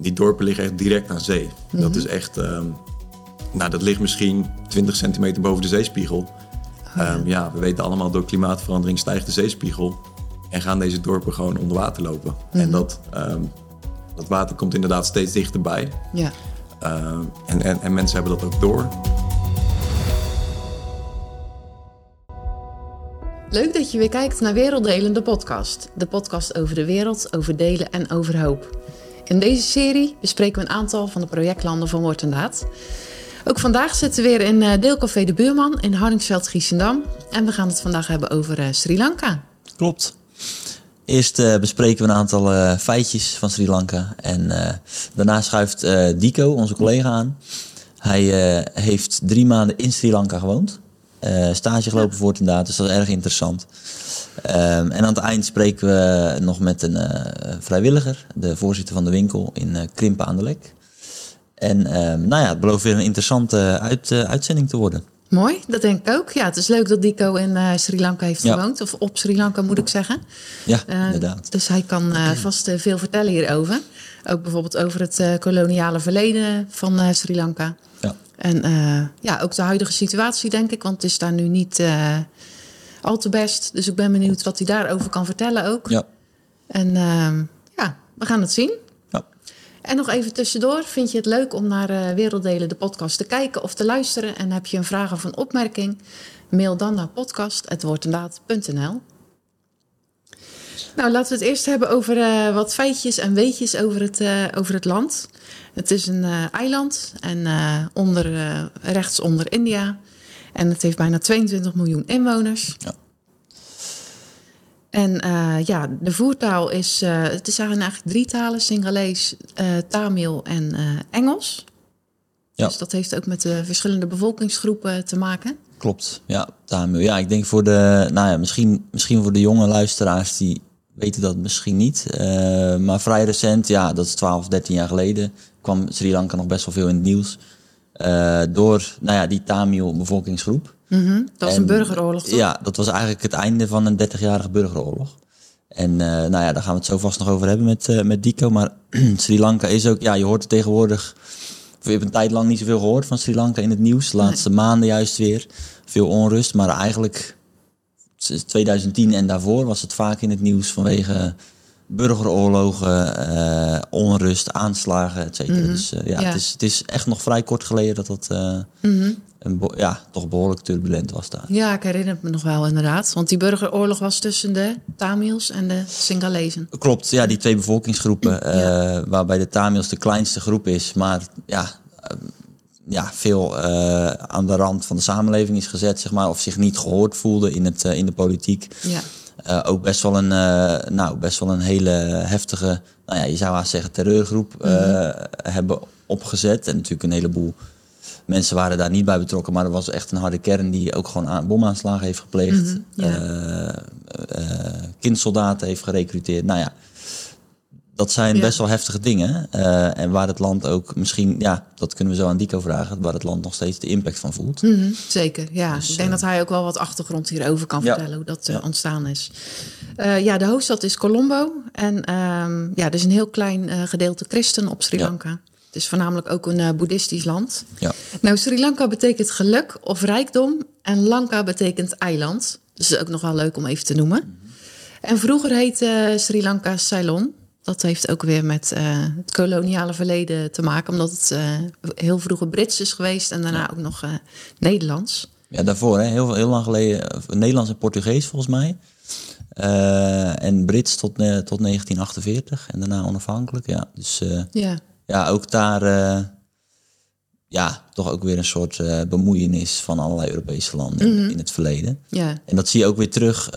die dorpen liggen echt direct aan zee. Dat is echt, ehm, nou dat ligt misschien 20 centimeter boven de zeespiegel. Ehm, ja, we weten allemaal door klimaatverandering stijgt de zeespiegel. En gaan deze dorpen gewoon onder water lopen. En dat, ehm, dat water komt inderdaad steeds dichterbij. Ja. En, en, en mensen hebben dat ook door. Leuk dat je weer kijkt naar Werelddelen, de podcast. De podcast over de wereld, over delen en over hoop. In deze serie bespreken we een aantal van de projectlanden van Woord en Daad. Ook vandaag zitten we weer in eh, Deelcafé De Buurman in Hardingsveld, Giesendam. En we gaan het vandaag hebben over eh, Sri Lanka. Klopt. Eerst eh, bespreken we een aantal eh, feitjes van Sri Lanka. En daarna schuift Dico, onze collega, aan. Hij heeft drie maanden in Sri Lanka gewoond. Eh, stage gelopen voor het inderdaad, dus dat is erg interessant. Ehm, en aan het eind spreken we nog met een eh, vrijwilliger, de voorzitter van de winkel in eh, Krimpen aan de Lek. En ehm, nou ja, het belooft weer een interessante uit, uitzending te worden. Mooi, dat denk ik ook. Ja, het is leuk dat Dico in Sri Lanka heeft Ja. gewoond. Of op Sri Lanka moet ik zeggen. Ja, Eh, inderdaad. Dus hij kan vast veel vertellen hierover. Ook bijvoorbeeld over het koloniale verleden van Sri Lanka. En eh, ja, ook de huidige situatie, denk ik. Want het is daar nu niet eh, al te best. Dus ik ben benieuwd wat hij daarover kan vertellen ook. Ja. En ehm, ja, we gaan het zien. Ja. En nog even tussendoor, vind je het leuk om naar eh, Werelddelen de podcast te kijken of te luisteren? En heb je een vraag of een opmerking? Mail dan naar podcast.woordendaad.nl Nou, laten we het eerst hebben over eh, wat feitjes en weetjes over het, eh, over het land. Het is een eh, eiland en onder, rechts onder India. En het heeft bijna 22 miljoen inwoners. Ja. En ja, de voertaal is, het is eigenlijk drie talen, Singalees, Tamil en Engels. Ja. Dus dat heeft ook met de verschillende bevolkingsgroepen te maken. Klopt, ja, Tamil. Ja, ik denk voor de, nou ja, misschien, misschien voor de jonge luisteraars die weten dat misschien niet. Eh, maar vrij recent, ja, dat is 12, 13 jaar geleden, kwam Sri Lanka nog best wel veel in het nieuws. Eh, door, nou ja, die Tamil bevolkingsgroep. Mhm, Dat was En- een burgeroorlog, toch? Ja, dat was eigenlijk het einde van een 30-jarige burgeroorlog. En eh, nou ja, daar gaan we het zo vast nog over hebben met, met Dico. Maar Sri Lanka is ook, ja, je hoort het tegenwoordig. Je hebt een tijd lang niet zoveel gehoord van Sri Lanka in het nieuws. De laatste maanden juist weer. Veel onrust. Maar eigenlijk 2010 en daarvoor was het vaak in het nieuws vanwege burgeroorlogen, eh, onrust, aanslagen, et cetera. Dus eh, ja, Ja. Het, is, het is echt nog vrij kort geleden dat dat eh, een be- ja, toch behoorlijk turbulent was daar. Ja, ik herinner het me nog wel inderdaad. Want die burgeroorlog was tussen de Tamils en de Singalezen. Klopt, ja, die twee bevolkingsgroepen, waarbij de Tamils de kleinste groep is, maar ja, eh, ja veel eh, aan de rand van de samenleving is gezet, zeg maar, of zich niet gehoord voelde in, het, eh, in de politiek. Ja. Eh, ook best wel, een, nou, best wel een hele heftige, nou ja, je zou haast zeggen terreurgroep eh, hebben opgezet. En natuurlijk een heleboel mensen waren daar niet bij betrokken, maar er was echt een harde kern die ook gewoon aan, bomaanslagen heeft gepleegd. eh, kindsoldaten heeft gerecruiteerd. Nou ja, dat zijn Ja. best wel heftige dingen. eh, en waar het land ook misschien, ja, dat kunnen we zo aan Dico vragen, waar het land nog steeds de impact van voelt. Mhm, zeker, ja. Dus, ik denk eh, dat hij ook wel wat achtergrond hierover kan Ja. vertellen, hoe dat eh, Ja. ontstaan is. Ja, de hoofdstad is Colombo. En ehm, ja, er is een heel klein gedeelte christen op Sri. Lanka. Het is voornamelijk ook een boeddhistisch land. Ja. Nou, Sri Lanka betekent geluk of rijkdom. En Lanka betekent eiland. Dus dat is ook nog wel leuk om even te noemen. En vroeger heette Sri Lanka Ceylon. Dat heeft ook weer met eh, het koloniale verleden te maken. Omdat het eh, heel vroeger Brits is geweest. En daarna ook nog eh, Nederlands. Ja, daarvoor, hè, heel, heel lang geleden, Nederlands en Portugees volgens mij. En Brits tot, tot 1948 en daarna onafhankelijk. Ja, dus Ja, ja, ook daar, ja, toch ook weer een soort bemoeienis van allerlei Europese landen in het verleden. ja. En dat zie je ook weer terug,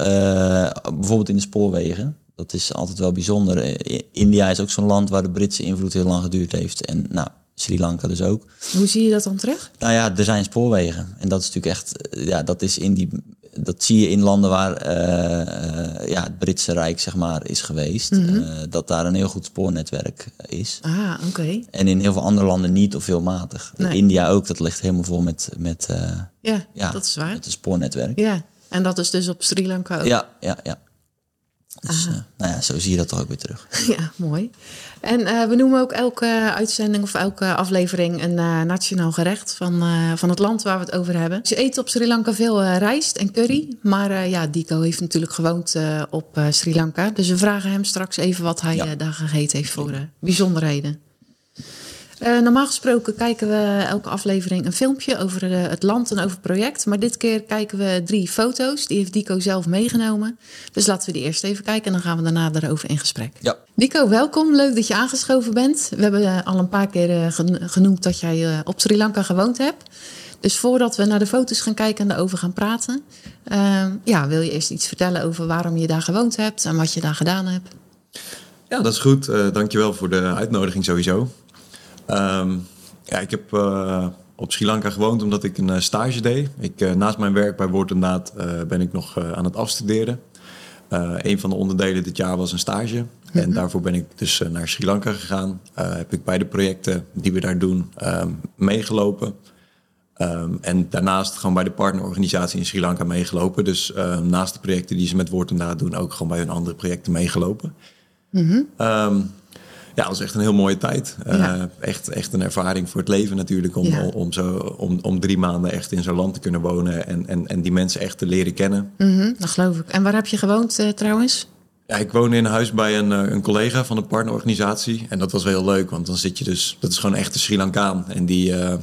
bijvoorbeeld in de spoorwegen. Dat is altijd wel bijzonder. Eh, India is ook zo'n land waar de Britse invloed heel lang geduurd heeft. En nou, Sri Lanka dus ook. Hoe zie je dat dan terug? Nou ja, er zijn spoorwegen. En dat is natuurlijk echt, eh, ja, dat is in die, dat zie je in landen waar eh, eh, ja, het Britse Rijk, zeg maar, is geweest. Mhm. Eh, dat daar een heel goed spoornetwerk is. Ah, oké. En in heel veel andere landen niet of veel matig. Nee. India ook, dat ligt helemaal vol met, met, eh, Ja, ja, dat is waar. met een spoornetwerk. Ja, en dat is dus op Sri Lanka ook. Ja, ja, ja. Dus uh, nou ja, zo zie je dat toch ook weer terug. Ja, mooi. En uh, we noemen ook elke uitzending of elke aflevering een uh, nationaal gerecht van, van het land waar we het over hebben. Ze eten op Sri Lanka veel rijst en curry. Maar ja, Dico heeft natuurlijk gewoond op Sri Lanka. Dus we vragen hem straks even wat hij ja. daar gegeten heeft voor bijzonderheden. Uh, normaal gesproken kijken we elke aflevering een filmpje over uh, het land en over het project. Maar dit keer kijken we drie foto's. Die heeft Dico zelf meegenomen. Dus laten we die eerst even kijken en dan gaan we daarna erover in gesprek. Ja. Dico, welkom. Leuk dat je aangeschoven bent. We hebben uh, al een paar keer genoemd dat jij op Sri Lanka gewoond hebt. Dus voordat we naar de foto's gaan kijken en erover gaan praten, ja, wil je eerst iets vertellen over waarom je daar gewoond hebt en wat je daar gedaan hebt? Ja, dat is goed. dankjewel voor de uitnodiging sowieso. Um, ja, ik heb uh, op Sri Lanka gewoond omdat ik een uh, stage deed. Ik, uh, naast mijn werk bij Woord en Daad ben ik nog aan het afstuderen. een van de onderdelen dit jaar was een stage. Mm -hmm. En daarvoor ben ik dus naar Sri Lanka gegaan. heb ik bij de projecten die we daar doen um, meegelopen. Um, en daarnaast gewoon bij de partnerorganisatie in Sri Lanka meegelopen. Dus naast de projecten die ze met Woord en Daad doen, ook gewoon bij hun andere projecten meegelopen. Mm -hmm. Ja, dat was echt een heel mooie tijd. Ja. Uh, echt, echt een ervaring voor het leven natuurlijk. Om, ja. om, zo, om, om drie maanden echt in zo'n land te kunnen wonen. En, en, en die mensen echt te leren kennen. Mm -hmm, dat geloof ik. En waar heb je gewoond uh, trouwens? Ja, ik woonde in huis bij een, een collega van de partnerorganisatie. En dat was wel heel leuk. Want dan zit je dus... Dat is gewoon echt een Sri Lankaan. En die... Uh,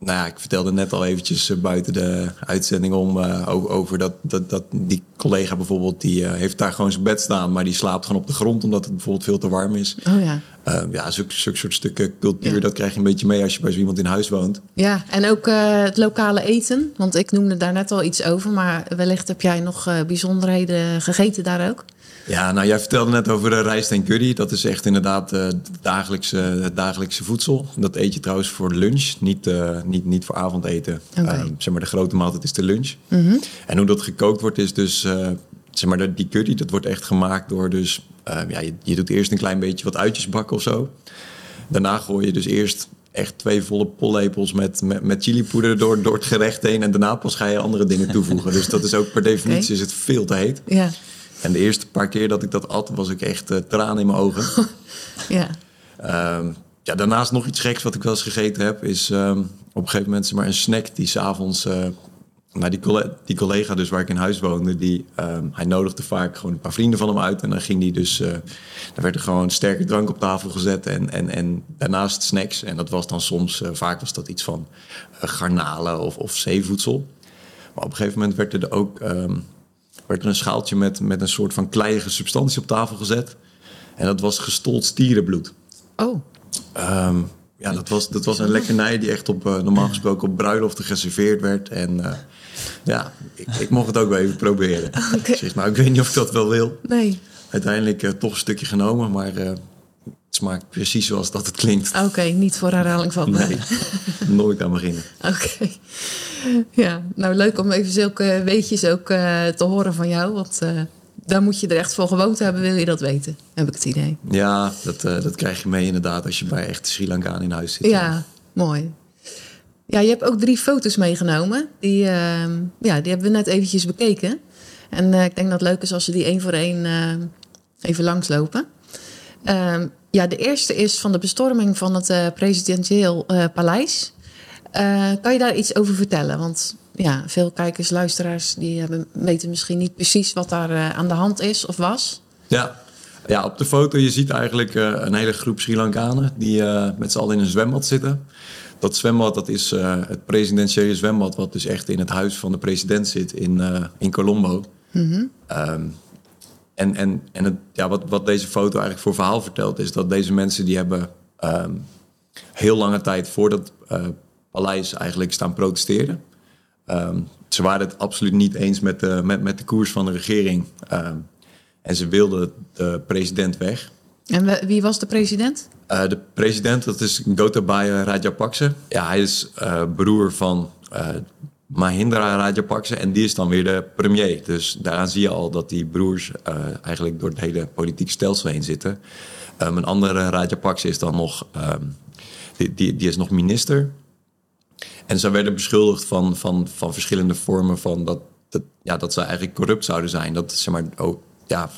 nou ja, ik vertelde net al eventjes buiten de uitzending om uh, over dat, dat, dat die collega bijvoorbeeld, die uh, heeft daar gewoon zijn bed staan, maar die slaapt gewoon op de grond omdat het bijvoorbeeld veel te warm is. Oh ja. Uh, ja, zulke, zulke soort stukken cultuur, ja. dat krijg je een beetje mee als je bij zo iemand in huis woont. Ja, en ook het lokale eten, want ik noemde daar net al iets over, maar wellicht heb jij nog bijzonderheden gegeten daar ook? Ja, nou jij vertelde net over de rijst en curry. Dat is echt inderdaad uh, dagelijkse, het dagelijkse voedsel. Dat eet je trouwens voor lunch, niet, niet, niet voor avondeten. Okay. Uh, zeg maar de grote maaltijd is de lunch. Mm -hmm. En hoe dat gekookt wordt is dus, zeg maar die curry, dat wordt echt gemaakt door dus, ja, je, je doet eerst een klein beetje wat uitjes bakken of zo. Daarna gooi je dus eerst echt twee volle pollepels met, met, met chilipoeder door, door het gerecht heen. En daarna pas ga je andere dingen toevoegen. dus dat is ook per definitie okay. is het veel te heet. Ja. En de eerste paar keer dat ik dat at, was ik echt uh, tranen in mijn ogen. ja. Um, ja, daarnaast nog iets geks wat ik wel eens gegeten heb, is um, op een gegeven moment maar een snack die s'avonds. Uh, nou, die, collega, die collega dus waar ik in huis woonde, die, um, hij nodigde vaak gewoon een paar vrienden van hem uit. En dan ging die dus, uh, dan werd er gewoon sterke drank op tafel gezet en, en, en daarnaast snacks. En dat was dan soms, uh, vaak was dat iets van garnalen of, of zeevoedsel. Maar op een gegeven moment werd er ook um, werd er een schaaltje met, met een soort van kleiige substantie op tafel gezet. En dat was gestold stierenbloed. Oh. Um, ja, dat was, dat was een lekkernij die echt op, normaal gesproken op bruiloften geserveerd werd. En ja, ik, ik, mocht het ook wel even proberen. Okay. Zeg maar, ik weet niet of ik dat wel wil. Nee. Uiteindelijk uh, toch een stukje genomen, maar het smaakt precies zoals dat het klinkt. Oké, okay, niet voor herhaling van. Nee, nooit aan beginnen. Oké. Okay. Ja, nou leuk om even zulke weetjes ook uh, te horen van jou. Want daar moet je er echt voor gewoond hebben, wil je dat weten, heb ik het idee. Ja, dat, uh, dat krijg je mee inderdaad als je bij echte Sri Lankaan in huis zit. Ja, ja, mooi. Ja, je hebt ook drie foto's meegenomen. Die, ja, die hebben we net eventjes bekeken. En ik denk dat het leuk is als we die één voor één even langslopen. Ehm, ja, de eerste is van de bestorming van het presidentieel paleis. Kan je daar iets over vertellen? Want ja, veel kijkers, luisteraars, die hebben, weten misschien niet precies wat daar aan de hand is of was. Ja. ja, op de foto je ziet eigenlijk een hele groep Sri Lankanen die met z'n allen in een zwembad zitten. Dat zwembad dat is het presidentiële zwembad wat dus echt in het huis van de president zit in, in Colombo. Mm -hmm. um, en en, en het, ja, wat, wat deze foto eigenlijk voor verhaal vertelt is dat deze mensen die hebben um, heel lange tijd voordat paleis eigenlijk staan protesteren. Um, ze waren het absoluut niet eens met de, met, met de koers van de regering. En ze wilden de president weg. En wie was de president? Uh, de president, dat is Gotabaya Rajapakse. Ja, hij is uh, broer van uh, Mahindra Rajapakse en die is dan weer de premier. Dus daaraan zie je al dat die broers eigenlijk door het hele politieke stelsel heen zitten. Um, een andere Rajapakse is dan nog, die, die, die is nog minister. En ze werden beschuldigd van, van, van verschillende vormen van dat, dat, ja, dat ze eigenlijk corrupt zouden zijn. Dat zeg maar ook, ja,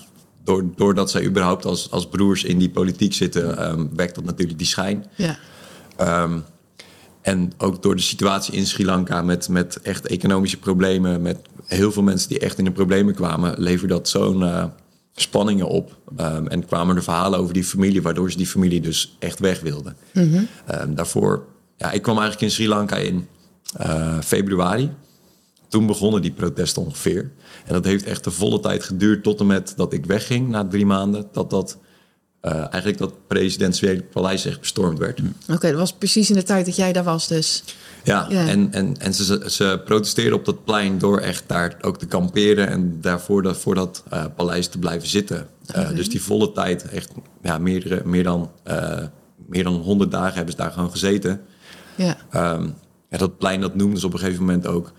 doordat zij überhaupt als, als broers in die politiek zitten, ehm, wekt dat natuurlijk die schijn. Ja. Ehm, en ook door de situatie in Sri Lanka met, met echt economische problemen, met heel veel mensen die echt in de problemen kwamen, leverde dat zo'n eh, spanningen op. Ehm, en kwamen er verhalen over die familie, waardoor ze die familie dus echt weg wilden. Ehm, daarvoor, ja, ik kwam eigenlijk in Sri Lanka in eh, februari. Toen begonnen die protesten ongeveer. En dat heeft echt de volle tijd geduurd tot en met dat ik wegging na drie maanden. Dat dat eh, eigenlijk dat presidentiële paleis echt bestormd werd. Oké, dat was precies in de tijd dat jij daar was dus. Ja, en, en, en ze, ze- protesteerden op dat plein door echt daar ook te kamperen en daarvoor dat, voor dat eh, paleis te blijven zitten. Eh, dus die volle tijd, echt ja, meerdere, meer, dan, meer dan 100 dagen hebben ze daar gewoon gezeten. Ja. Ehm, ja, dat plein dat noemden ze op een gegeven moment ook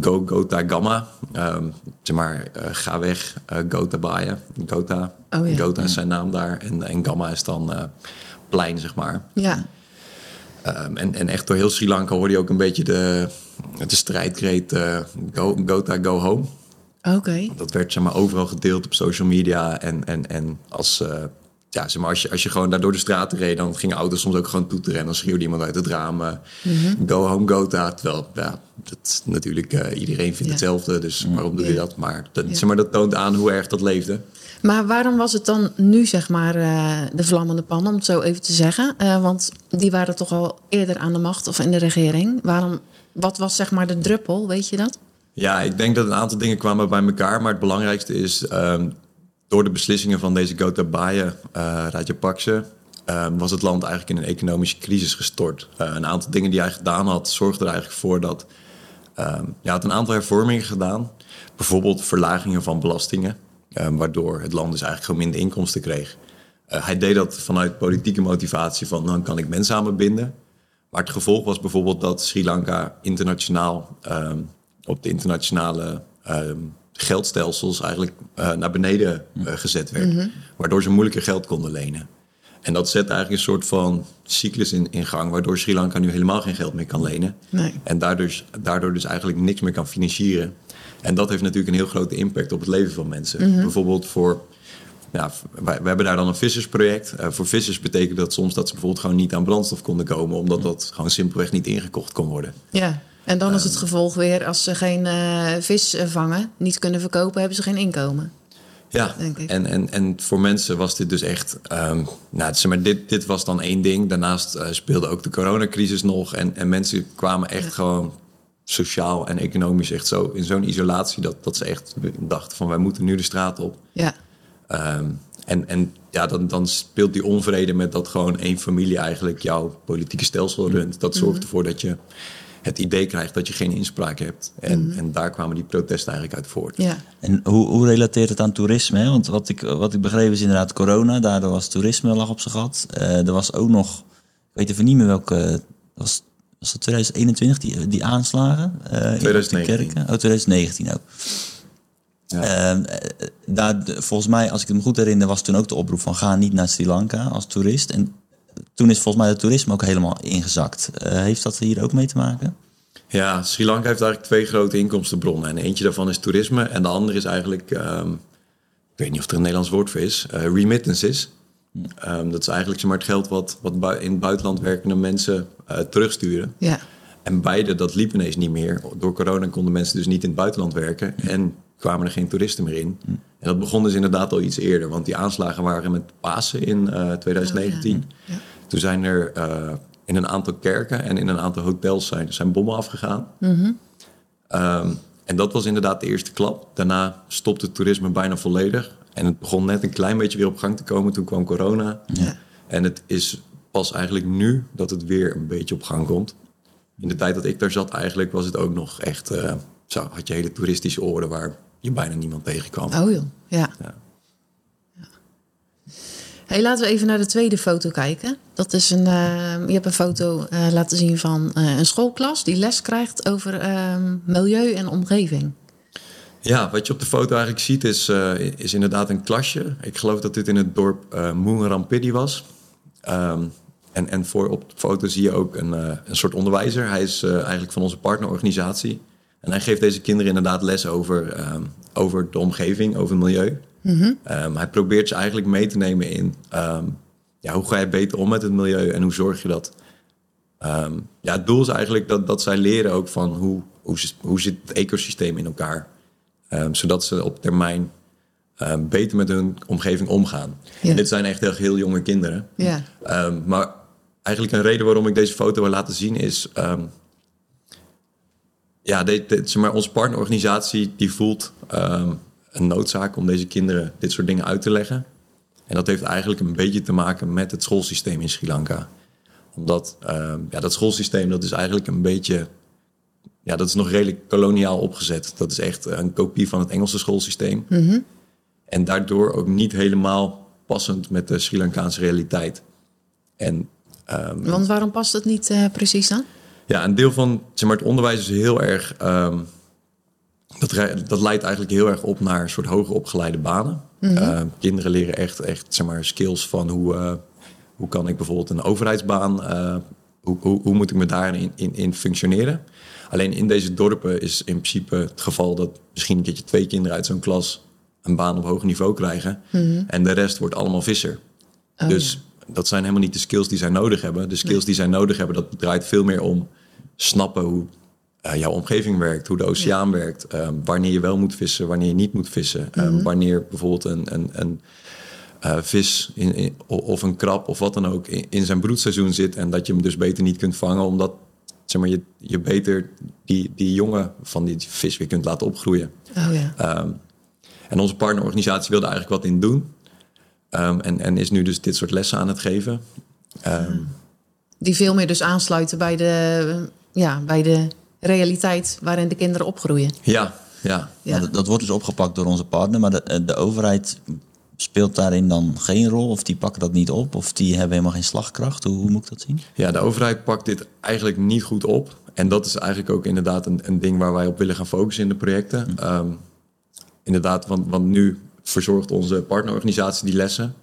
Go Gota Gamma. Ehm, zeg maar, eh, ga weg, eh, Gota Baya. Gota. Oh ja. Gota is zijn naam daar. En, en Gamma is dan eh, plein, zeg maar. Ja. Ehm, en, en echt door heel Sri Lanka hoorde je ook een beetje de, de strijdkreet go, Gota, go home. Oké. Dat werd zeg maar, overal gedeeld op social media. En, en, en als, ja, zeg maar, als, je, als je gewoon daar door de straten reed... dan gingen auto's soms ook gewoon toeteren. En dan schreeuwde iemand uit het raam... eh, go home Gota. Terwijl, ja, dat, natuurlijk, eh, iedereen vindt Ja. hetzelfde. Dus waarom doe je Ja. dat? Maar dat, Ja. zeg maar dat toont aan hoe erg dat leefde. Maar waarom was het dan nu, zeg maar, eh, de vlammende pan, om het zo even te zeggen? Eh, want die waren toch al eerder aan de macht of in de regering. Waarom, wat was zeg maar de druppel, weet je dat? Ja, ik denk dat een aantal dingen kwamen bij elkaar. Maar het belangrijkste is, ehm, door de beslissingen van deze Gotabaya uh, Rajapakse... ehm, was het land eigenlijk in een economische crisis gestort. Eh, een aantal dingen die hij gedaan had, zorgde er eigenlijk voor dat... ehm hij had een aantal hervormingen gedaan. Bijvoorbeeld verlagingen van belastingen. ehm, waardoor het land dus eigenlijk gewoon minder inkomsten kreeg. Eh, hij deed dat vanuit politieke motivatie van... dan kan ik mensen aan me binden. Maar het gevolg was bijvoorbeeld dat Sri Lanka internationaal ehm, op de internationale ehm, geldstelsels eigenlijk eh, naar beneden eh, gezet werd. Waardoor ze moeilijker geld konden lenen. En dat zet eigenlijk een soort van cyclus in, in gang, waardoor Sri Lanka nu helemaal geen geld meer kan lenen. Nee. En daardoor, dus- daardoor dus eigenlijk niks meer kan financieren. En dat heeft natuurlijk een heel grote impact op het leven van mensen. Bijvoorbeeld voor ja, we hebben daar dan een vissersproject. Eh, voor vissers betekent dat soms dat ze bijvoorbeeld gewoon niet aan brandstof konden komen, omdat dat gewoon simpelweg niet ingekocht kon worden. Ja. En dan is het gevolg weer, als ze geen eh, vis eh, vangen, niet kunnen verkopen, hebben ze geen inkomen. Ja, en, en, en voor mensen was dit dus echt. ehm, nou, zeg maar, dit, dit was dan één ding. Daarnaast eh, speelde ook de coronacrisis nog. En, en mensen kwamen echt gewoon sociaal en economisch echt zo in zo'n isolatie dat, dat ze echt dachten van wij moeten nu de straat op. Ja. Ehm, en en ja, dan, dan speelt die onvrede met dat gewoon één familie eigenlijk jouw politieke stelsel runt. Dat zorgt ervoor dat je het idee krijgt dat je geen inspraak hebt. En, en daar kwamen die protesten eigenlijk uit voort. Ja. En hoe, hoe relateert het aan toerisme? Hè? Want wat ik, wat ik begreep is inderdaad corona. Daardoor was toerisme lag op zijn gat. Eh, er was ook nog, ik weet even niet meer welke, was, was dat 2021 die, die aanslagen? eh, in de 2019. kerken? Oh, 2019 ook. Ja. Ehm, eh, daar, volgens mij, als ik me goed herinner, was toen ook de oproep van ga niet naar Sri Lanka als toerist. En toen is volgens mij het toerisme ook helemaal ingezakt. Eh, heeft dat hier ook mee te maken? Ja, Sri Lanka heeft eigenlijk twee grote inkomstenbronnen. En eentje daarvan is toerisme. En de andere is eigenlijk, ehm, ik weet niet of er een Nederlands woord voor is, eh, remittances. Ehm, dat is eigenlijk zeg maar, het geld wat, wat in het buitenland werkende mensen eh, terugsturen. Ja. En beide, dat liep ineens niet meer. Door corona konden mensen dus niet in het buitenland werken. En kwamen er geen toeristen meer in. En dat begon dus inderdaad al iets eerder. Want die aanslagen waren met Pasen in eh, 2019. Ja. Toen zijn er eh, in een aantal kerken en in een aantal hotels zijn, zijn bommen afgegaan. Ehm, en dat was inderdaad de eerste klap. Daarna stopte het toerisme bijna volledig. En het begon net een klein beetje weer op gang te komen. Toen kwam corona. Ja. En het is pas eigenlijk nu dat het weer een beetje op gang komt. In de tijd dat ik daar zat eigenlijk was het ook nog echt... eh, zo had je hele toeristische oren waar je bijna niemand tegenkwam. Oh joh, ja. Ja. Hey, laten we even naar de tweede foto kijken. Dat is een, eh, je hebt een foto eh, laten zien van eh, een schoolklas die les krijgt over ehm, milieu en omgeving. Ja, wat je op de foto eigenlijk ziet is, eh, is inderdaad een klasje. Ik geloof dat dit in het dorp uh, Moenrampidi was. Ehm, en, en voor op de foto zie je ook een, een soort onderwijzer. Hij is eigenlijk van onze partnerorganisatie. En hij geeft deze kinderen inderdaad les over, ehm, over de omgeving, over het milieu. Ehm, hij probeert ze eigenlijk mee te nemen in ehm, ja, hoe ga je beter om met het milieu en hoe zorg je dat. Ja, het doel is eigenlijk dat, dat zij leren ook van hoe, hoe, hoe zit het ecosysteem in elkaar. Zodat ze op termijn beter met hun omgeving omgaan. Ja. En dit zijn echt heel, heel jonge kinderen. Ja. Maar eigenlijk een reden waarom ik deze foto wil laten zien is... ja, zeg maar, onze partnerorganisatie die voelt ehm, een noodzaak om deze kinderen dit soort dingen uit te leggen. En dat heeft eigenlijk een beetje te maken met het schoolsysteem in Sri Lanka. Omdat ehm, ja, dat schoolsysteem dat is eigenlijk een beetje... Ja, dat is nog redelijk koloniaal opgezet. Dat is echt een kopie van het Engelse schoolsysteem. En daardoor ook niet helemaal passend met de Sri Lankaanse realiteit. En ehm, Want waarom past het niet eh, precies dan? Ja, een deel van zeg maar, het onderwijs is heel erg. ehm, dat, dat leidt eigenlijk heel erg op naar een soort hoger opgeleide banen. Ehm, kinderen leren echt, echt zeg maar, skills van hoe, eh, hoe kan ik bijvoorbeeld een overheidsbaan. eh, hoe, hoe, hoe moet ik me daarin in, in functioneren? Alleen in deze dorpen is in principe het geval dat misschien een keertje twee kinderen uit zo'n klas een baan op hoog niveau krijgen. En de rest wordt allemaal visser. dus dat zijn helemaal niet de skills die zij nodig hebben. De skills die zij nodig hebben, dat draait veel meer om snappen hoe eh, jouw omgeving werkt, hoe de oceaan werkt, ehm, wanneer je wel moet vissen, wanneer je niet moet vissen, ehm, wanneer bijvoorbeeld een, een, een eh, vis in, in- of een krab of wat dan ook in, in zijn broedseizoen zit en dat je hem dus beter niet kunt vangen omdat zeg maar, je, je beter die, die jongen van die vis weer kunt laten opgroeien. Oh ja. Ehm, en onze partnerorganisatie wilde eigenlijk wat in doen. En, en is nu dus dit soort lessen aan het geven. Die veel meer dus aansluiten bij de, ja, bij de realiteit waarin de kinderen opgroeien. ja, ja. Ja. Maar dat, dat wordt dus opgepakt door onze partner, maar de, de overheid speelt daarin dan geen rol? Of die pakken dat niet op? Of die hebben helemaal geen slagkracht? Hoe, hoe moet ik dat zien? Ja, de overheid pakt dit eigenlijk niet goed op. En dat is eigenlijk ook inderdaad een, een ding waar wij op willen gaan focussen in de projecten. Ehm, inderdaad, want, want nu verzorgt onze partnerorganisatie die lessen.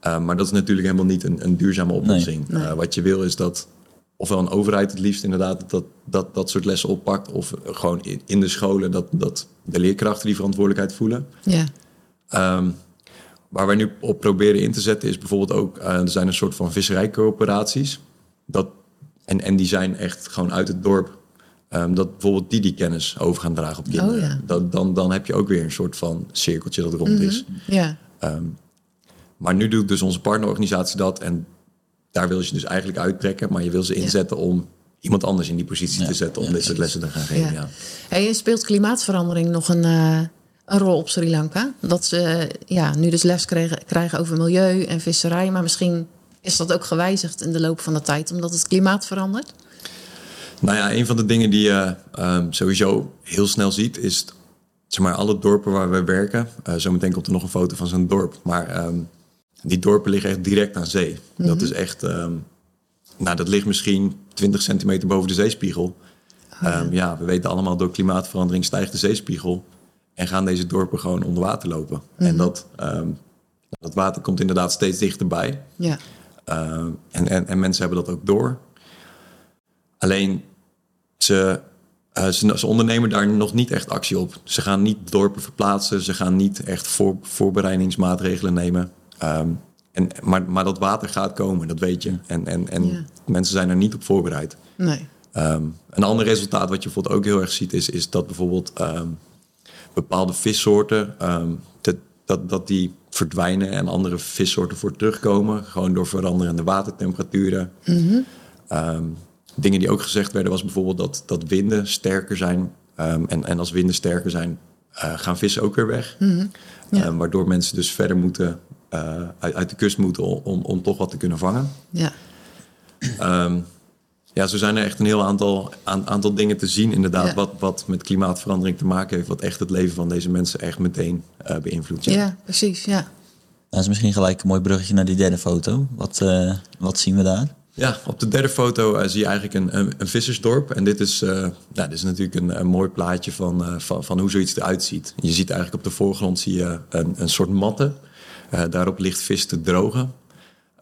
Ehm, maar dat is natuurlijk helemaal niet een, een duurzame oplossing. Nee. Eh, wat je wil is dat ofwel een overheid het liefst inderdaad dat, dat, dat soort lessen oppakt. Of gewoon in, in de scholen dat, dat de leerkrachten die verantwoordelijkheid voelen. Ja. Ehm, waar wij nu op proberen in te zetten is bijvoorbeeld ook... eh, er zijn een soort van visserijcoöperaties. Dat, en, en die zijn echt gewoon uit het dorp... ehm, dat bijvoorbeeld die die kennis over gaan dragen op kinderen. Oh ja. dat, dan, dan heb je ook weer een soort van cirkeltje dat rond is. Ja. Maar nu doet dus onze partnerorganisatie dat... en daar wil je ze dus eigenlijk uittrekken... maar je wil ze inzetten om iemand anders in die positie te zetten... om dit soort lessen te gaan geven. Ja. En speelt klimaatverandering nog een, eh, een rol op Sri Lanka? Dat ze ja, nu dus les krijgen, krijgen over milieu en visserij, maar misschien is dat ook gewijzigd in de loop van de tijd omdat het klimaat verandert? Nou ja, een van de dingen die je ehm, sowieso heel snel ziet, is zeg maar, alle dorpen waar we werken. eh zometeen komt er nog een foto van zo'n dorp. Maar ehm, die dorpen liggen echt direct aan zee. Dat is echt, ehm, nou, dat ligt misschien 20 centimeter boven de zeespiegel. Ehm, ja, we weten allemaal door klimaatverandering stijgt de zeespiegel. En gaan deze dorpen gewoon onder water lopen. En dat, ehm, dat water komt inderdaad steeds dichterbij. Ja. Uh, en, en, en mensen hebben dat ook door. Alleen ze, uh, ze, ze, ondernemen daar nog niet echt actie op. Ze gaan niet dorpen verplaatsen. Ze gaan niet echt voor, voorbereidingsmaatregelen nemen. Um, en, maar, maar dat water gaat komen, dat weet je. En, en, en ja. mensen zijn er niet op voorbereid. Nee. Um, een ander resultaat wat je bijvoorbeeld ook heel erg ziet... is, is dat bijvoorbeeld um, bepaalde vissoorten... Dat, dat, dat die verdwijnen en andere vissoorten voor terugkomen. Gewoon door veranderende watertemperaturen. Mhm. Mm -hmm. dingen die ook gezegd werden was bijvoorbeeld dat, dat winden sterker zijn. En, en als winden sterker zijn, uh, gaan vissen ook weer weg. Mm -hmm. ja. um, waardoor mensen dus verder moeten, uh, uit, uit, de kust moeten om, om toch wat te kunnen vangen. Ja. ja, zo zijn er echt een heel aantal, aantal dingen te zien, inderdaad, ja. wat, wat met klimaatverandering te maken heeft, wat echt het leven van deze mensen echt meteen uh, beïnvloedt. Ja. ja, precies, ja. Dat is misschien gelijk een mooi bruggetje naar die derde foto. Wat, uh, wat zien we daar? Ja, op de derde foto uh, zie je eigenlijk een, een, een, vissersdorp. En dit is, uh, nou, dit is natuurlijk een, een mooi plaatje van, uh, van, van hoe zoiets eruit ziet. Je ziet eigenlijk op de voorgrond zie je een, een soort matten. Daarop ligt vis te drogen.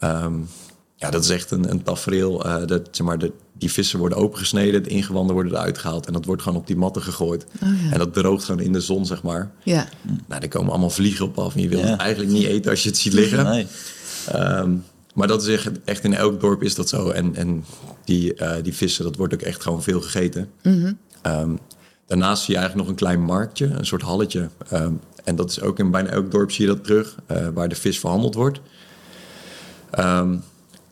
Um, ja, dat is echt een, een tafereel. eh, dat, zeg maar, de, die vissen worden opengesneden, de ingewanden worden eruit gehaald... en dat wordt gewoon op die matten gegooid. Oh, ja. En dat droogt gewoon in de zon, zeg maar. Ja. Nou, daar komen allemaal vliegen op af. En je wilt Ja. het eigenlijk niet eten als je het ziet liggen. Nee. Ehm, maar dat is echt, echt in elk dorp is dat zo. En, en die, eh, die vissen, dat wordt ook echt gewoon veel gegeten. Ehm, daarnaast zie je eigenlijk nog een klein marktje, een soort halletje. Ehm, en dat is ook in bijna elk dorp zie je dat terug, eh, waar de vis verhandeld wordt. Ehm,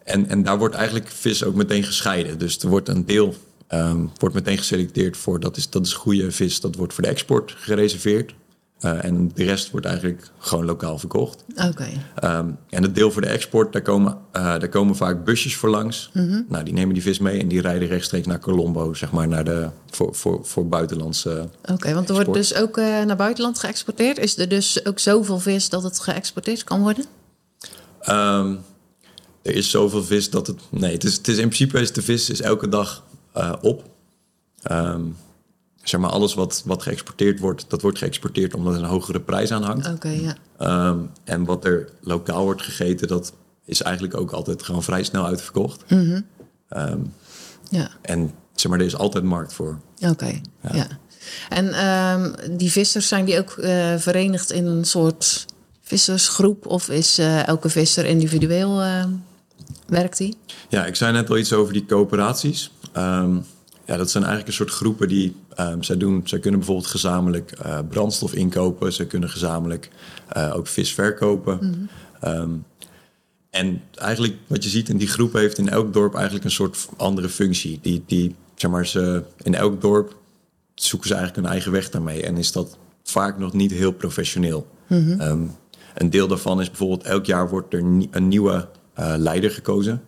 en, en daar wordt eigenlijk vis ook meteen gescheiden. Dus er wordt een deel ehm, wordt meteen geselecteerd voor dat is, dat is goede vis, dat wordt voor de export gereserveerd. Eh, en de rest wordt eigenlijk gewoon lokaal verkocht. Oké. Ehm, en het deel voor de export, daar komen, eh, daar komen vaak busjes voor langs. Nou, die nemen die vis mee en die rijden rechtstreeks naar Colombo, zeg maar, naar de, voor, voor, voor buitenlandse. Oké, want er wordt dus ook eh, naar buitenland geëxporteerd. Is er dus ook zoveel vis dat het geëxporteerd kan worden? Ehm, er is zoveel vis dat het. Nee, het is, het is in principe is de vis is elke dag op. Ehm, zeg maar, alles wat, wat geëxporteerd wordt, dat wordt geëxporteerd omdat er een hogere prijs aan hangt. Oké, ja. Ehm, en wat er lokaal wordt gegeten, dat is eigenlijk ook altijd gewoon vrij snel uitverkocht. Ehm, Ja, en zeg maar, er is altijd markt voor. oké. Ja. En ehm, die vissers, zijn die ook eh, verenigd in een soort vissersgroep? Of is eh, elke visser individueel, eh, werkt die? Ja, ik zei net al iets over die coöperaties. Ehm, ja, dat zijn eigenlijk een soort groepen die ehm, zij doen. Zij kunnen bijvoorbeeld gezamenlijk eh, brandstof inkopen. Ze kunnen gezamenlijk eh, ook vis verkopen. Ehm, en eigenlijk wat je ziet in die groep heeft in elk dorp eigenlijk een soort andere functie. Die, die zeg maar, ze, in elk dorp zoeken ze eigenlijk hun eigen weg daarmee. En is dat vaak nog niet heel professioneel. Ehm, een deel daarvan is bijvoorbeeld elk jaar wordt er een nieuwe eh, leider gekozen.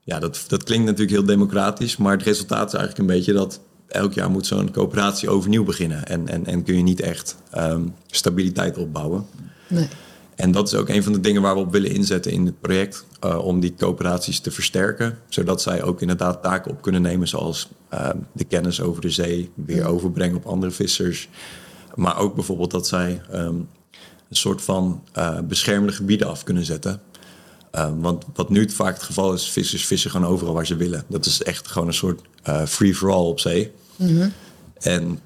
Ja, dat, dat klinkt natuurlijk heel democratisch, maar het resultaat is eigenlijk een beetje dat elk jaar moet zo'n coöperatie overnieuw beginnen. En, en, en kun je niet echt ehm, stabiliteit opbouwen. Nee. En dat is ook een van de dingen waar we op willen inzetten in het project. eh, om die coöperaties te versterken. Zodat zij ook inderdaad taken op kunnen nemen. Zoals ehm, de kennis over de zee weer overbrengen op andere vissers. Maar ook bijvoorbeeld dat zij ehm, een soort van eh, beschermde gebieden af kunnen zetten. Want wat nu vaak het geval is, vissers vissen gewoon overal waar ze willen. Dat is echt gewoon een soort eh, free-for-all op zee. En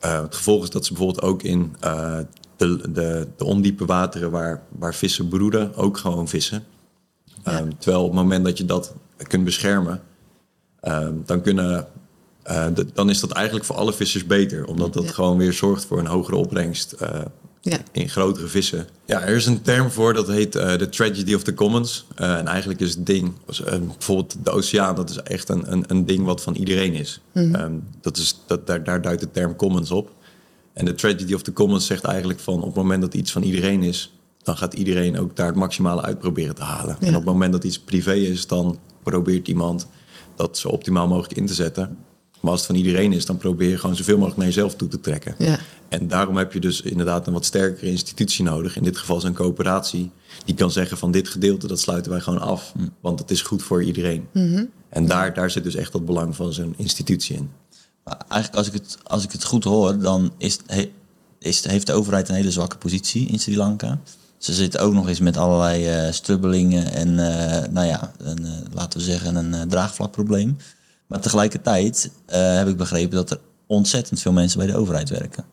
eh, het gevolg is dat ze bijvoorbeeld ook in eh, de, de, de ondiepe wateren waar, waar vissen broeden, ook gewoon vissen. Ehm, terwijl op het moment dat je dat kunt beschermen, ehm, dan, kunnen, eh, de- dan is dat eigenlijk voor alle vissers beter. Omdat dat Ja. gewoon weer zorgt voor een hogere opbrengst Ja. in grotere vissen. Ja, er is een term voor dat heet eh, de tragedy of the commons. Eh, en eigenlijk is het ding, als, eh, bijvoorbeeld de oceaan, dat is echt een, een, een ding wat van iedereen is. Ehm, dat is dat, daar, daar duidt de term commons op. En de tragedy of the commons zegt eigenlijk van op het moment dat iets van iedereen is, dan gaat iedereen ook daar het maximale uit proberen te halen. En op het moment dat iets privé is, dan probeert iemand dat zo optimaal mogelijk in te zetten. Maar als het van iedereen is, dan probeer je gewoon zoveel mogelijk naar jezelf toe te trekken. Ja. En daarom heb je dus inderdaad een wat sterkere institutie nodig. In dit geval zo'n coöperatie. Die kan zeggen van dit gedeelte, dat sluiten wij gewoon af. Want het is goed voor iedereen. En daar, daar zit dus echt dat belang van zo'n institutie in. Maar eigenlijk als ik het, als ik het goed hoor, dan is, he- is, heeft de overheid een hele zwakke positie in Sri Lanka. Ze zitten ook nog eens met allerlei eh strubbelingen en eh, nou ja, een, eh, laten we zeggen een eh, draagvlakprobleem. Maar tegelijkertijd eh, heb ik begrepen dat er ontzettend veel mensen bij de overheid werken.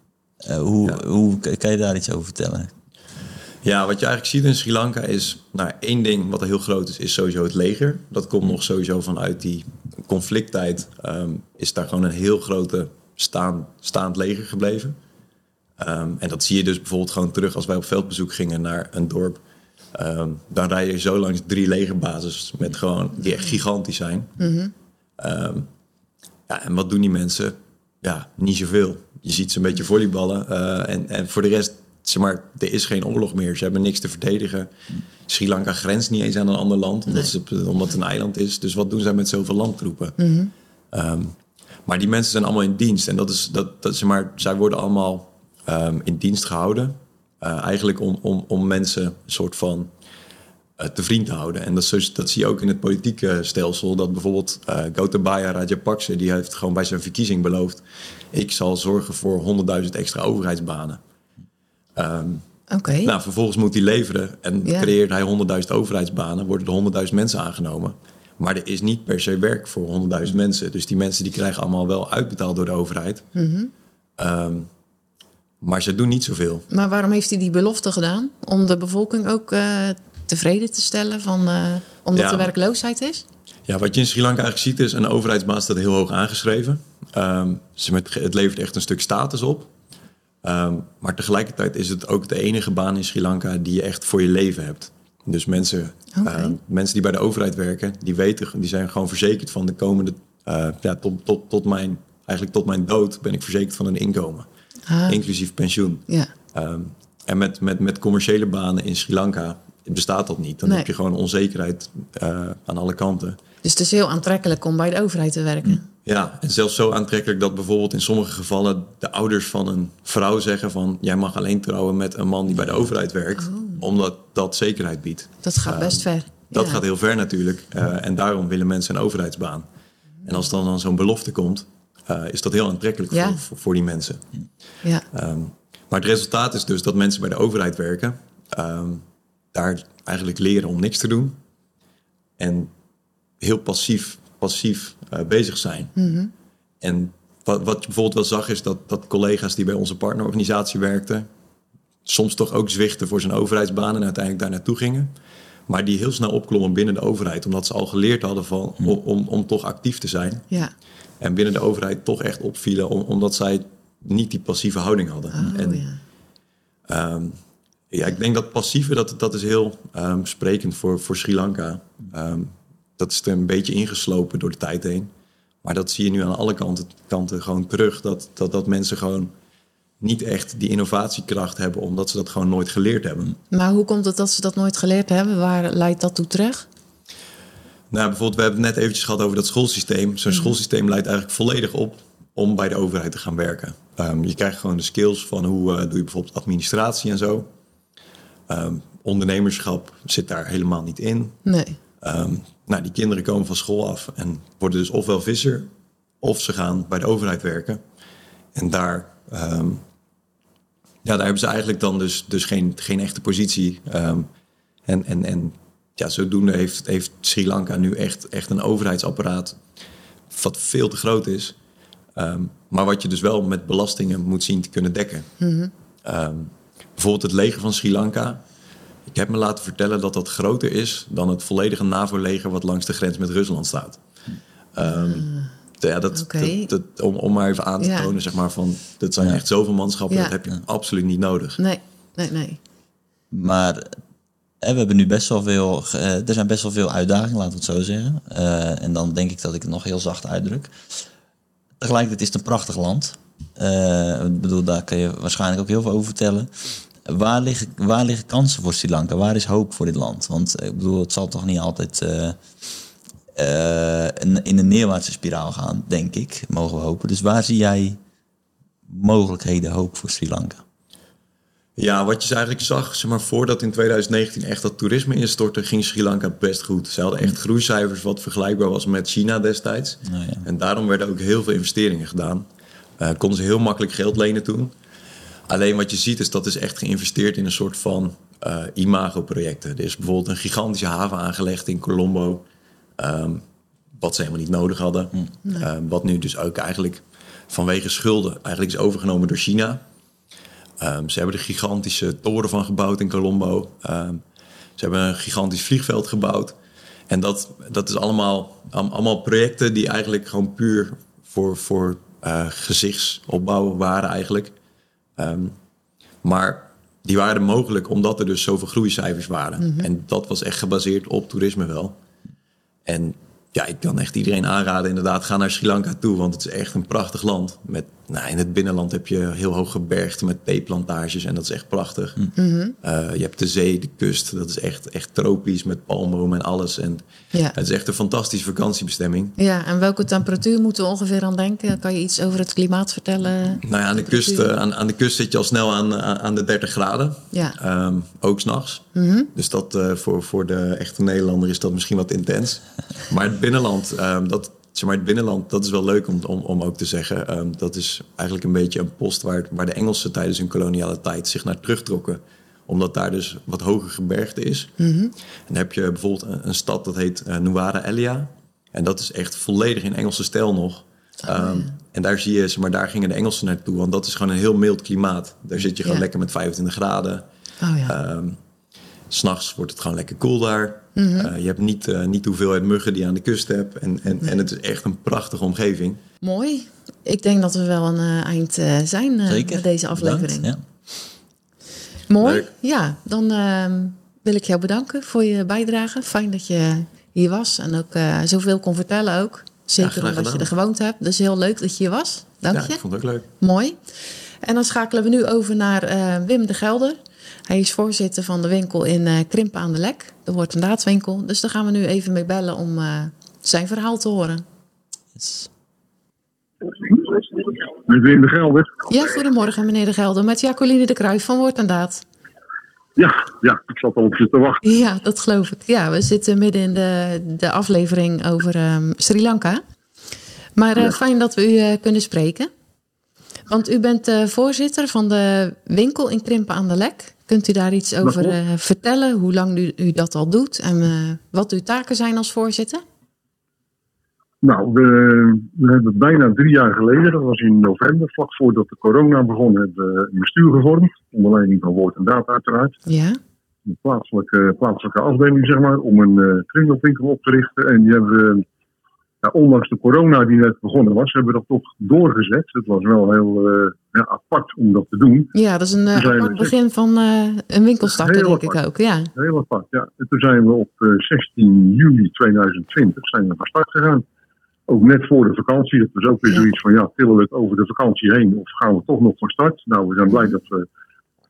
Eh, hoe, hoe kan je daar iets over vertellen? Ja, wat je eigenlijk ziet in Sri Lanka is, nou, één ding wat er heel groot is, is sowieso het leger. Dat komt nog sowieso vanuit die conflicttijd. ehm, is daar gewoon een heel grote staan, staand leger gebleven. Ehm, en dat zie je dus bijvoorbeeld gewoon terug als wij op veldbezoek gingen naar een dorp. Ehm, dan rij je zo langs drie legerbases met gewoon, die echt gigantisch zijn. Ehm, ja, en wat doen die mensen? Ja, niet zoveel. Je ziet ze een beetje volleyballen. eh, en, en voor de rest, zeg maar, er is geen oorlog meer. Ze hebben niks te verdedigen. Sri Lanka grenst niet eens aan een ander land, omdat, ze, omdat het een eiland is. Dus wat doen zij met zoveel landtroepen? Ehm, maar die mensen zijn allemaal in dienst. En dat is, dat, dat, zeg maar, zij worden allemaal ehm, in dienst gehouden. eh, eigenlijk om, om, om mensen een soort van te vriend te houden. En dat, is dat zie je ook in het politieke stelsel. Dat bijvoorbeeld eh Gotabaya Rajapakse, die heeft gewoon bij zijn verkiezing beloofd... ik zal zorgen voor 100.000 extra overheidsbanen. Ehm, Oké. Nou, vervolgens moet hij leveren en Ja. creëert hij 100.000 overheidsbanen, worden er 100.000 mensen aangenomen. Maar er is niet per se werk voor 100.000 mensen. Dus die mensen die krijgen allemaal wel uitbetaald door de overheid. Mhm. Ehm, maar ze doen niet zoveel. Maar waarom heeft hij die belofte gedaan? Om de bevolking ook eh, tevreden te stellen, van, eh, omdat Ja. er werkloosheid is? Ja, wat je in Sri Lanka eigenlijk ziet is een overheidsbaan staat heel hoog aangeschreven. Ze met, het levert echt een stuk status op. Ehm, maar tegelijkertijd is het ook de enige baan in Sri Lanka die je echt voor je leven hebt. Dus mensen, ehm, mensen die bij de overheid werken, die weten, die zijn gewoon verzekerd van de komende, eh, ja, tot, tot, tot mijn, eigenlijk tot mijn dood ben ik verzekerd van een inkomen. Ah, Inclusief pensioen. ja. En met, met, met commerciële banen in Sri Lanka bestaat dat niet. Dan Nee. heb je gewoon onzekerheid eh, aan alle kanten. Dus het is heel aantrekkelijk om bij de overheid te werken. Ja, en zelfs zo aantrekkelijk dat bijvoorbeeld in sommige gevallen de ouders van een vrouw zeggen van jij mag alleen trouwen met een man die bij de overheid werkt, omdat dat zekerheid biedt. Dat gaat best ver. Dat Ja. gaat heel ver natuurlijk eh, en daarom willen mensen een overheidsbaan. En als dan, dan zo'n belofte komt, eh, is dat heel aantrekkelijk Ja. voor, voor, voor die mensen. Ja. Ehm, maar het resultaat is dus dat mensen bij de overheid werken, ehm, daar eigenlijk leren om niks te doen en heel passief, passief eh, bezig zijn. En wat, wat je bijvoorbeeld wel zag is dat, dat collega's die bij onze partnerorganisatie werkten, soms toch ook zwichten voor zijn overheidsbaan en uiteindelijk daar naartoe gingen. Maar die heel snel opklommen binnen de overheid, omdat ze al geleerd hadden van, om, om, om toch actief te zijn. Ja. En binnen de overheid toch echt opvielen, om- omdat zij niet die passieve houding hadden. Oh, en ja. Ehm, ja, ik denk dat passieve, dat, dat is heel ehm, sprekend voor, voor Sri Lanka. Ehm, dat is er een beetje ingeslopen door de tijd heen. Maar dat zie je nu aan alle kanten, kanten gewoon terug. Dat, dat, dat mensen gewoon niet echt die innovatiekracht hebben, omdat ze dat gewoon nooit geleerd hebben. Maar hoe komt het dat ze dat nooit geleerd hebben? Waar leidt dat toe terug? Nou, bijvoorbeeld, we hebben het net eventjes gehad over dat schoolsysteem. Zo'n schoolsysteem leidt eigenlijk volledig op om bij de overheid te gaan werken. Ehm, je krijgt gewoon de skills van hoe eh, doe je bijvoorbeeld administratie en zo. Ehm, ondernemerschap zit daar helemaal niet in. Nee. Ehm, nou, die kinderen komen van school af en worden dus ofwel visser, of ze gaan bij de overheid werken. En daar, ehm, ja, daar hebben ze eigenlijk dan dus, dus geen, geen echte positie. En, en, en ja, zodoende heeft, heeft Sri Lanka nu echt, echt een overheidsapparaat wat veel te groot is. Maar wat je dus wel met belastingen moet zien te kunnen dekken. Ehm, bijvoorbeeld het leger van Sri Lanka. Ik heb me laten vertellen dat dat groter is dan het volledige NAVO-leger wat langs de grens met Rusland staat. Ehm, ja, dat, Oké. dat, dat- om, om maar even aan te Ja. tonen, zeg maar, van dat zijn echt zoveel manschappen, Ja. dat heb je absoluut niet nodig. Nee. Nee, nee. Maar eh, we hebben nu best wel veel, eh, er zijn best wel veel uitdagingen, laten we het zo zeggen. Eh, en dan denk ik dat ik het nog heel zacht uitdruk. Tegelijkertijd is het een prachtig land. Eh, ik bedoel, daar kun je waarschijnlijk ook heel veel over vertellen. Waar liggen, waar liggen kansen voor Sri Lanka? Waar is hoop voor dit land? Want eh, ik bedoel, het zal toch niet altijd eh, eh, in, een neerwaartse spiraal gaan, denk ik. Mogen we hopen. Dus waar zie jij mogelijkheden, hoop voor Sri Lanka? Ja, wat je dus eigenlijk zag, zeg maar, voordat in 2019 echt dat toerisme instortte, ging Sri Lanka best goed. Ze hadden echt groeicijfers wat vergelijkbaar was met China destijds. Nou ja. En daarom werden ook heel veel investeringen gedaan. Eh, konden ze heel makkelijk geld lenen toen. Alleen wat je ziet is dat is echt geïnvesteerd in een soort van eh imago-projecten. Er is bijvoorbeeld een gigantische haven aangelegd in Colombo. ehm, wat ze helemaal niet nodig hadden. Ehm, wat nu dus ook eigenlijk vanwege schulden eigenlijk is overgenomen door China. Ehm, ze hebben er gigantische toren van gebouwd in Colombo. Ze hebben een gigantisch vliegveld gebouwd. En dat, dat is allemaal, allemaal projecten die eigenlijk gewoon puur voor, voor eh, gezichtsopbouw waren eigenlijk. Ehm, maar die waren mogelijk omdat er dus zoveel groeicijfers waren. En dat was echt gebaseerd op toerisme wel. En ja, ik kan echt iedereen aanraden, inderdaad, ga naar Sri Lanka toe. Want het is echt een prachtig land. Met, nou, in het binnenland heb je heel hoog gebergte met theeplantages en dat is echt prachtig. Eh, je hebt de zee, de kust, dat is echt, echt tropisch met palmbomen en alles. En Ja. het is echt een fantastische vakantiebestemming. Ja, en welke temperatuur moeten we ongeveer aan denken? Kan je iets over het klimaat vertellen? Nou ja, aan de, kust, eh, aan, aan de kust zit je al snel aan, aan de 30 graden. Ja. Ehm, ook s'nachts. Dus dat eh, voor, voor de echte Nederlander is dat misschien wat intens. Maar het binnenland, ehm, dat, zeg maar het binnenland, dat is wel leuk om, om, om ook te zeggen. Ehm, dat is eigenlijk een beetje een post waar, waar de Engelsen tijdens hun koloniale tijd zich naar terugtrokken. Omdat daar dus wat hoger gebergte is. En dan heb je bijvoorbeeld een, een stad dat heet uh, Elia. En dat is echt volledig in Engelse stijl nog. Ehm, en daar zie je, zeg maar daar gingen de Engelsen naartoe. Want dat is gewoon een heel mild klimaat. Daar zit je gewoon Ja. lekker met 25 graden. Oh ja. Ehm, S'nachts wordt het gewoon lekker koel daar. Eh, je hebt niet, eh, niet de hoeveelheid muggen die je aan de kust hebt. En, en, en het is echt een prachtige omgeving. Mooi. Ik denk dat we wel een eh, eind zijn eh, Zeker. met deze aflevering. Bedankt, Ja. Mooi. Leuk. Ja, dan ehm, wil ik jou bedanken voor je bijdrage. Fijn dat je hier was en ook eh, zoveel kon vertellen ook. Zeker graag omdat je er gewoond hebt. Dus heel leuk dat je hier was. Dank ja, je. ik vond het ook leuk. Mooi. En dan schakelen we nu over naar eh, Wim de Gelder. Hij is voorzitter van de winkel in eh, Krimpen aan de Lek. De Woord- en Daadwinkel. Dus daar gaan we nu even mee bellen om eh, zijn verhaal te horen. Yes. Wim de Gelder. Ja, goedemorgen meneer de Gelder. Met Jacoline de Kruijf van Woord en Daad. Ja, ja, ik zat al op je te wachten. Ja, dat geloof ik. Ja, we zitten midden in de, de aflevering over ehm, Sri Lanka. Maar eh, fijn dat we u kunnen spreken. Want u bent eh, voorzitter van de winkel in Krimpen aan de Lek. Kunt u daar iets over eh, vertellen? Hoe lang u, u dat al doet en eh, wat uw taken zijn als voorzitter? Nou, we, we hebben bijna drie jaar geleden, dat was in november, vlak voordat de corona begon, hebben we een bestuur gevormd. Onder leiding van Woord en Daad uiteraard. Ja, Een plaatselijke, plaatselijke afdeling, zeg maar, om een uh, kringloopwinkel op te richten. En die hebben we, ja, ondanks de corona die net begonnen was, hebben we dat toch doorgezet. Het was wel heel ja, apart om dat te doen. ja dat is een eh, apart begin van eh, een winkelstarter, Heel denk ik ook. Ja. Heel apart, ja. En toen zijn we op eh, 16 juli 2020 zijn we van start gegaan. Ook net voor de vakantie. Dat was ook weer Ja. zoiets van, ja, tillen we het over de vakantie heen of gaan we toch nog van start? Nou, we zijn blij dat we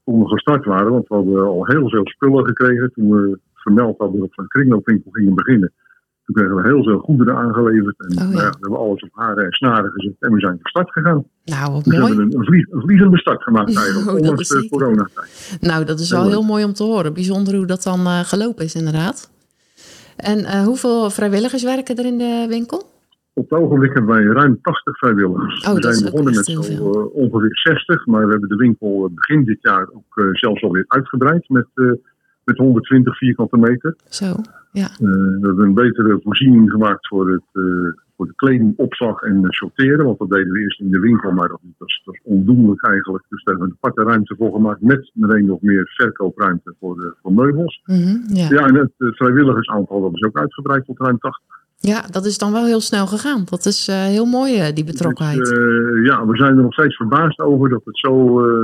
toen we gestart waren, want we hadden al heel veel spullen gekregen. Toen we vermeld hadden dat we een kringloopwinkel gingen beginnen. Toen kregen we heel veel goederen aangeleverd. En ja. nou ja, we hebben alles op haren en snaren gezet en we zijn van start gegaan. Nou, wat Dus we mooi. hebben een, een, vlieg- een vliegende start gemaakt eigenlijk, Oh, dat ondanks de coronatijd. Nou, dat is wel heel mooi om te horen. Bijzonder hoe dat dan eh, gelopen is, inderdaad. En eh, hoeveel vrijwilligers werken er in de winkel? Op het ogenblik hebben wij ruim 80 vrijwilligers. Oh, we dat is zijn begonnen met zo eh, ongeveer 60, maar we hebben de winkel begin dit jaar ook eh, zelfs alweer uitgebreid met, met 120 vierkante meter. Zo, ja. Eh, we hebben een betere voorziening gemaakt voor, het, eh, voor de kledingopslag en sorteren, want dat deden we eerst in de winkel, maar dat was, dat was ondoenlijk eigenlijk. Dus daar hebben we een aparte ruimte voor gemaakt met meteen nog meer verkoopruimte voor, eh, voor meubels. Mhm, ja. Ja, en het vrijwilligersaantal dat is ook uitgebreid tot ruim 80. Ja, dat is dan wel heel snel gegaan. Dat is eh, heel mooi, eh, die betrokkenheid. Dus, eh, ja, we zijn er nog steeds verbaasd over dat het zo,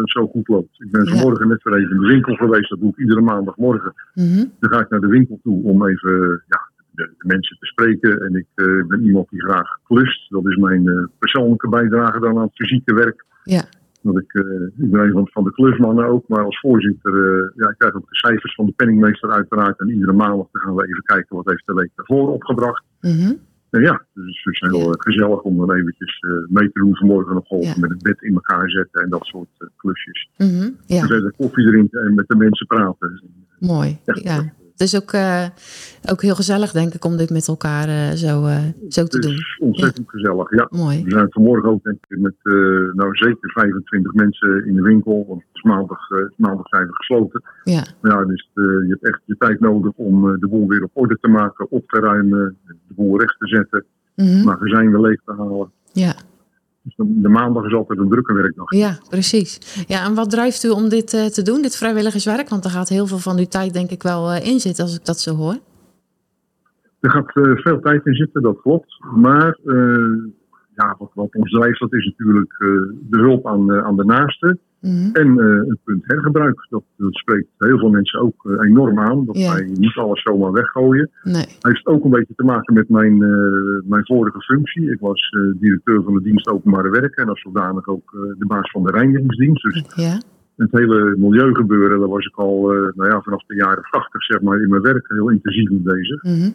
zo goed loopt. Ik ben Ja. vanmorgen net weer even in de winkel geweest. Dat doe ik iedere maandagmorgen. Mhm, Dan ga ik naar de winkel toe om even ja, de, de mensen te spreken. En ik ben iemand die graag klust. Dat is mijn persoonlijke bijdrage dan aan het fysieke werk. Ja, Dat ik, eh, ik ben een van- de klusmannen ook, maar als voorzitter, eh, ja, ik krijg ook de cijfers van de penningmeester uiteraard. En iedere maandag gaan we even kijken wat heeft de week daarvoor opgebracht. mhm, En ja, dus het is heel Ja. eh, gezellig om dan eventjes mee te doen vanmorgen nog geholpen Ja. met het bed in elkaar zetten en dat soort klusjes. mhm, ja, En verder koffie drinken en met de mensen praten. mooi. Ja. Is ook, eh, ook heel gezellig, denk ik, om dit met elkaar eh, zo, eh, zo te Het doen. is ontzettend gezellig, ja. Mooi. We zijn vanmorgen ook denk ik met nou zeker 25 mensen in de winkel. Want het is maandag, maandag zijn we gesloten. Ja, Maar ja, dus je hebt echt je tijd nodig om de boel weer op orde te maken, op te ruimen, de boel recht te zetten, mhm, magazijnen leeg te halen. ja. De, maandag is altijd een drukke werkdag. Ja, precies. Ja, en wat drijft u om dit eh, te doen, dit vrijwilligerswerk? Want er gaat heel veel van uw tijd denk ik wel eh, in zitten als ik dat zo hoor. Er gaat eh, veel tijd in zitten, dat klopt. Maar ja, wat, wat ons drijft, dat is natuurlijk de hulp aan, aan de naasten. Mhm, En eh, het punt hergebruik. Dat, dat spreekt heel veel mensen ook eh, enorm aan. Dat wij niet alles zomaar weggooien. Nee. heeft ook een beetje te maken met mijn, eh, mijn vorige functie. Ik was directeur van de dienst openbare werken. En als zodanig ook de baas van de reinigingsdienst. Dus Ja, het hele milieugebeuren, daar was ik al nou ja, vanaf de jaren 80 zeg maar, in mijn werk heel intensief mee bezig. mhm,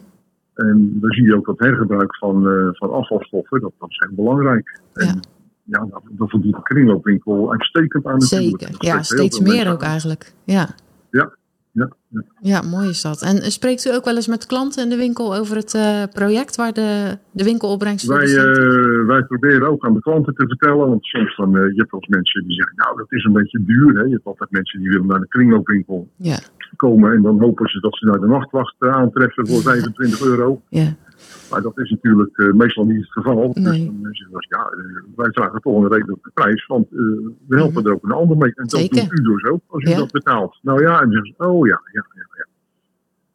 En dan zie je ook dat hergebruik van, van afvalstoffen, dat, dat is heel belangrijk. Ja. En ja, dat, dat voldoet de kringloopwinkel uitstekend aan natuurlijk. zeker. Ja, steeds meer ook eigenlijk. Ja, Ja, Ja, mooi is dat. En spreekt u ook wel eens met klanten in de winkel over het eh, project waar de, de winkelopbrengst voor Wij, eh, wij proberen ook aan de klanten te vertellen, want soms van, eh, je hebt wel eens mensen die zeggen, nou dat is een beetje duur. Hè? Je hebt altijd mensen die willen naar de kringloopwinkel Ja, komen en dan hopen ze dat ze naar de nachtwacht eh, aantreffen voor 25 euro. ja, Maar dat is natuurlijk eh, meestal niet het geval. Dus Nee. dan zeggen ze, ja, eh, wij vragen toch een redelijke prijs, want eh, we helpen er ook een ander mee. En dat Mhm. Zeker. doet u dus ook, als u Ja. dat betaalt. Nou ja, en dan zeggen ze, oh ja, ja, ja. ja.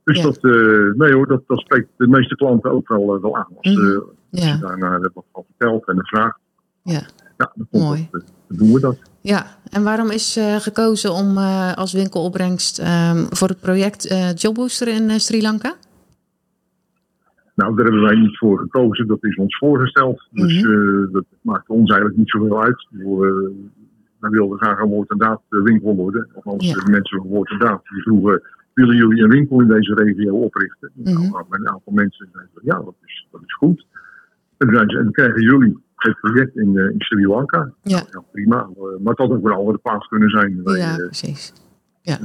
Dus Ja. dat, eh, nee hoor, dat, dat spreekt de meeste klanten ook wel, eh, wel aan. Als, als ja, je daarna wat van vertelt en een vraagt, ja. ja, Mooi. dat, dan doen we dat. Ja, en waarom is gekozen om als winkelopbrengst ehm, voor het project Jobbooster in Sri Lanka? Nou, daar hebben wij niet voor gekozen. Dat is ons voorgesteld. Dus Mhm. dat maakt ons eigenlijk niet zoveel uit. Eh, wij wilden graag een woord en daad winkel worden. Althans, Ja. mensen van woord en daad die vroegen... willen jullie een winkel in deze regio oprichten? Mhm. Nou, een aantal mensen zeiden ja, dat is, dat is goed. En ze, dan krijgen jullie het project in, eh, in Sri Lanka. Ja, Ja, prima. Eh, maar het had ook wel een andere plaats kunnen zijn. Ja eh, precies. en,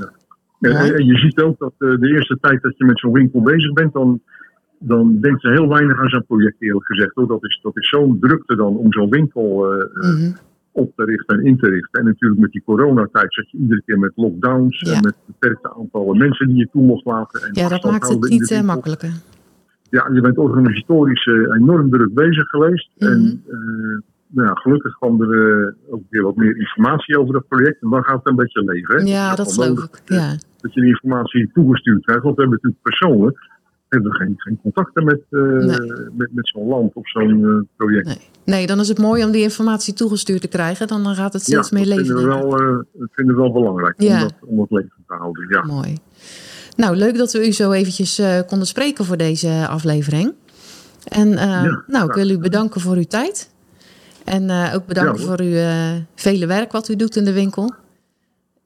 Mooi. en- en je ziet ook dat de eerste tijd dat je met zo'n winkel bezig bent, dan, dan denkt je heel weinig aan zo'n project, eerlijk gezegd. Hoor. Dat is, dat is zo'n drukte dan om zo'n winkel Mhm. Op te richten en in te richten. En natuurlijk met die coronatijd zat je iedere keer met lockdowns Ja. en met beperkte aantallen mensen die je toe mocht laten. En Ja, dat maakt het niet makkelijker. Ja, je bent organisatorisch eh, enorm druk bezig geweest. Mhm. En eh, nou ja, gelukkig kwam er eh, ook weer wat meer informatie over dat project. En dan gaat het een beetje leven. Hè? Ja, dat wel geloof ik. Ja, dat je die informatie toegestuurd krijgt. Want we hebben natuurlijk persoonlijk hebben we geen, geen contacten met, eh, Nee. met, met zo'n land of zo'n eh, project. nee. nee, dan is het mooi om die informatie toegestuurd te krijgen. Dan gaat het steeds ja, meer leven. vinden we, wel, eh, dat vinden we wel belangrijk Ja. om, dat, om dat leven te houden. Ja. Mooi. Nou, leuk dat we u zo eventjes konden spreken voor deze aflevering. En Ja, nou, ik wil u bedanken voor uw tijd. En ook bedanken Ja, voor uw vele werk wat u doet in de winkel.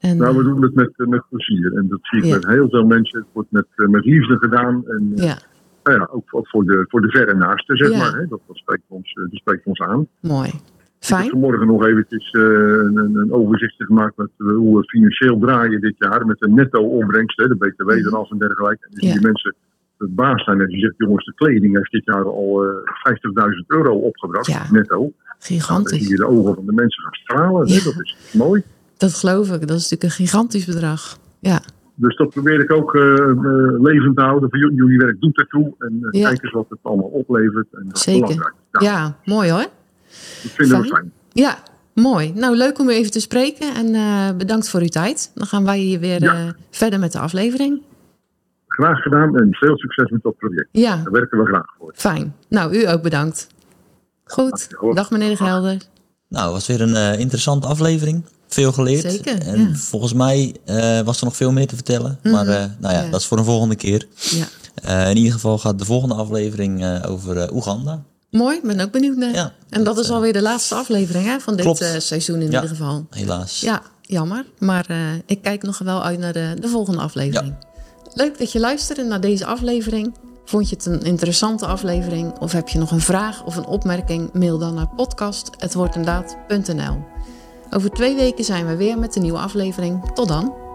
En, Nou, we eh, doen het met, met plezier. En dat zie ik Ja. met heel veel mensen. Het wordt met, eh, met liefde gedaan. En eh, ja, nou ja, ook, ook voor, de, voor de verre naasten, zeg Ja. maar. Hè. Dat, dat, spreekt ons, eh, dat spreekt ons aan. mooi. Ik heb Fijn. vanmorgen nog eventjes eh, een, een, overzichtje gemaakt met eh, hoe we financieel draaien dit jaar. Met de netto-opbrengst, de BTW eraf en dergelijke. En Ja. zie je mensen verbaasd zijn. En die zegt, jongens, de kleding heeft dit jaar al eh 50.000 euro opgebracht, Ja. netto. Nou, Gigantisch. je de ogen van de mensen gaan stralen. Hè? Dat is mooi. Dat geloof ik. Dat is natuurlijk een gigantisch bedrag. Ja, Dus dat probeer ik ook eh, eh, levend te houden. Voor jullie, jullie werk doet ertoe. En eh, Ja. kijk eens wat het allemaal oplevert. En dat Zeker. belangrijk. Ja, ja mooi hoor. Dat vinden we Fijn. fijn. Ja, mooi. Nou, leuk om u even te spreken. En eh, bedankt voor uw tijd. Dan gaan wij hier weer Ja. verder met de aflevering. Graag gedaan en veel succes met dat project. Ja, Daar werken we graag voor. Fijn. Nou, u ook bedankt. Goed. Dag meneer de Gelder. Nou, het was weer een eh, interessante aflevering. Veel geleerd. Zeker, En ja. volgens mij eh, was er nog veel meer te vertellen. Mhm, Maar eh, nou ja, ja. dat is voor een volgende keer. Ja. Eh, in ieder geval gaat de volgende aflevering over Oeganda. Mooi, ben ook benieuwd naar. Ja, en dat dat, is alweer de laatste aflevering hè, van dit klopt. seizoen in ieder geval. Helaas. Ja, jammer. Maar ik kijk nog wel uit naar de, de volgende aflevering. Leuk dat je luisterde naar deze aflevering. Vond je het een interessante aflevering? Of heb je nog een vraag of een opmerking? Mail dan naar podcast.woordendaad.nl Over twee weken zijn we weer met een nieuwe aflevering. Tot dan.